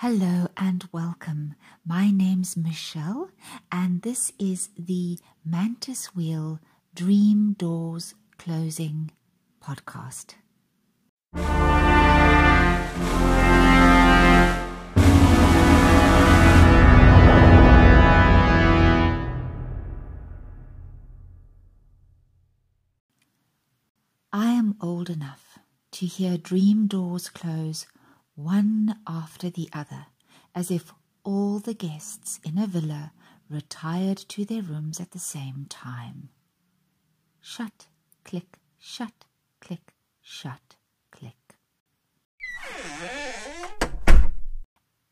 Hello and welcome. My name's Michelle, and this is the Mantis Wheel Dream Doors Closing podcast. I am old enough to hear dream doors close one after the other, as if all the guests in a villa retired to their rooms at the same time. Shut, click, shut, click, shut, click.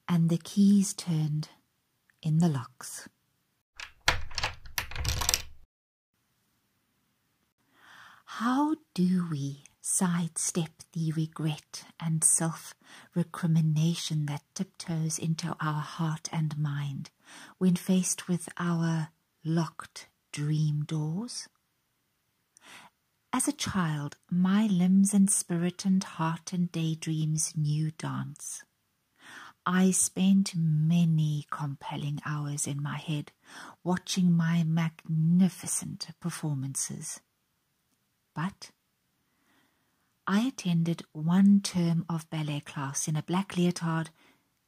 And the keys turned in the locks. How do we sidestep the regret and self recrimination that tiptoes into our heart and mind when faced with our locked dream doors? As a child, my limbs and spirit and heart and daydreams knew dance. I spent many compelling hours in my head watching my magnificent performances. But I attended one term of ballet class in a black leotard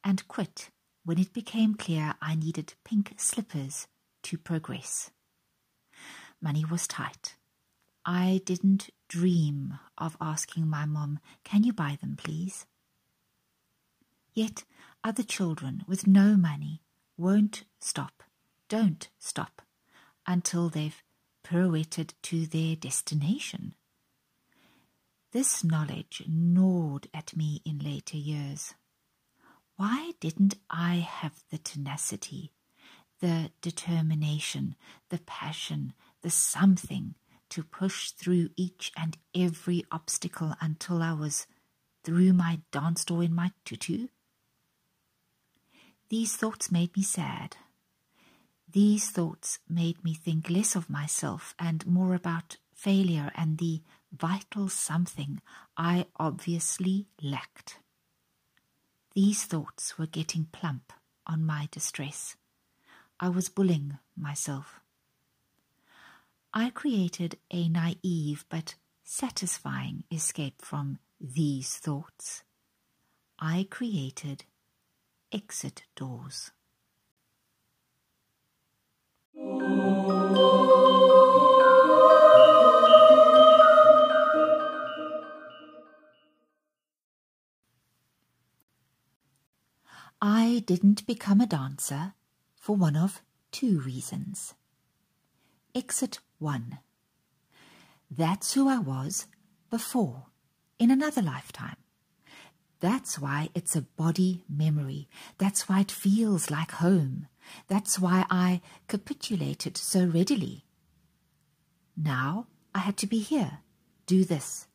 and quit when it became clear I needed pink slippers to progress. Money was tight. I didn't dream of asking my mom, Can you buy them, please? Yet other children with no money won't stop, don't stop, until they've pirouetted to their destination. This knowledge gnawed at me in later years. Why didn't I have the tenacity, the determination, the passion, the something to push through each and every obstacle until I was through my dance door in my tutu? These thoughts made me sad. These thoughts made me think less of myself and more about failure and the vital something I obviously lacked. These thoughts were getting plump on my distress. I was bullying myself. I created a naive but satisfying escape from these thoughts. I created exit doors. I didn't become a dancer for one of two reasons. Exit 1. That's who I was before, in another lifetime. That's why it's a body memory. That's why it feels like home. That's why I capitulated so readily. Now I had to be here, do this.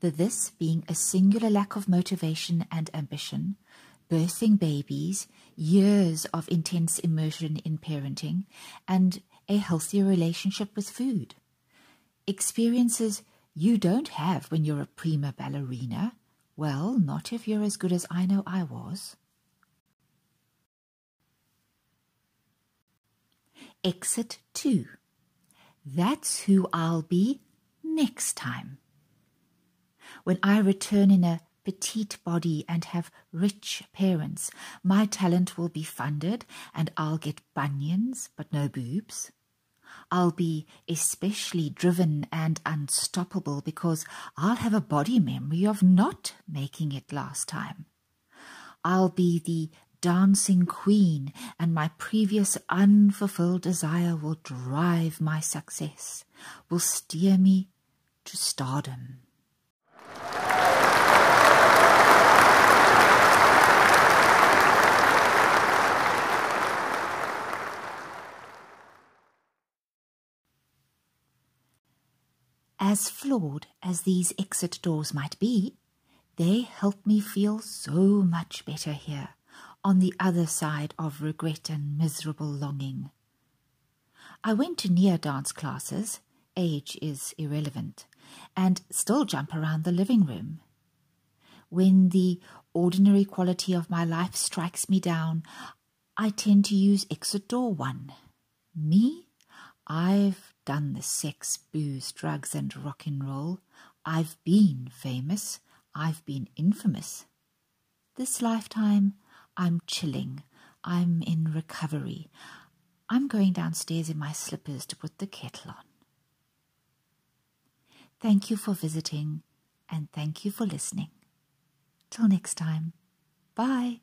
The this being a singular lack of motivation and ambition, birthing babies, years of intense immersion in parenting, and a healthier relationship with food. Experiences you don't have when you're a prima ballerina. Well, not if you're as good as I know I was. Exit 2. That's who I'll be next time. When I return in a petite body and have rich parents, my talent will be funded and I'll get bunions but no boobs. I'll be especially driven and unstoppable because I'll have a body memory of not making it last time. I'll be the dancing queen, and my previous unfulfilled desire will drive my success, will steer me to stardom. As flawed as these exit doors might be, they help me feel so much better here, on the other side of regret and miserable longing. I went to Nia dance classes, age is irrelevant, and still jump around the living room. When the ordinary quality of my life strikes me down, I tend to use exit door one. Me? I've done the sex, booze, drugs, and rock and roll. I've been famous. I've been infamous. This lifetime, I'm chilling. I'm in recovery. I'm going downstairs in my slippers to put the kettle on. Thank you for visiting and thank you for listening. Till next time, bye.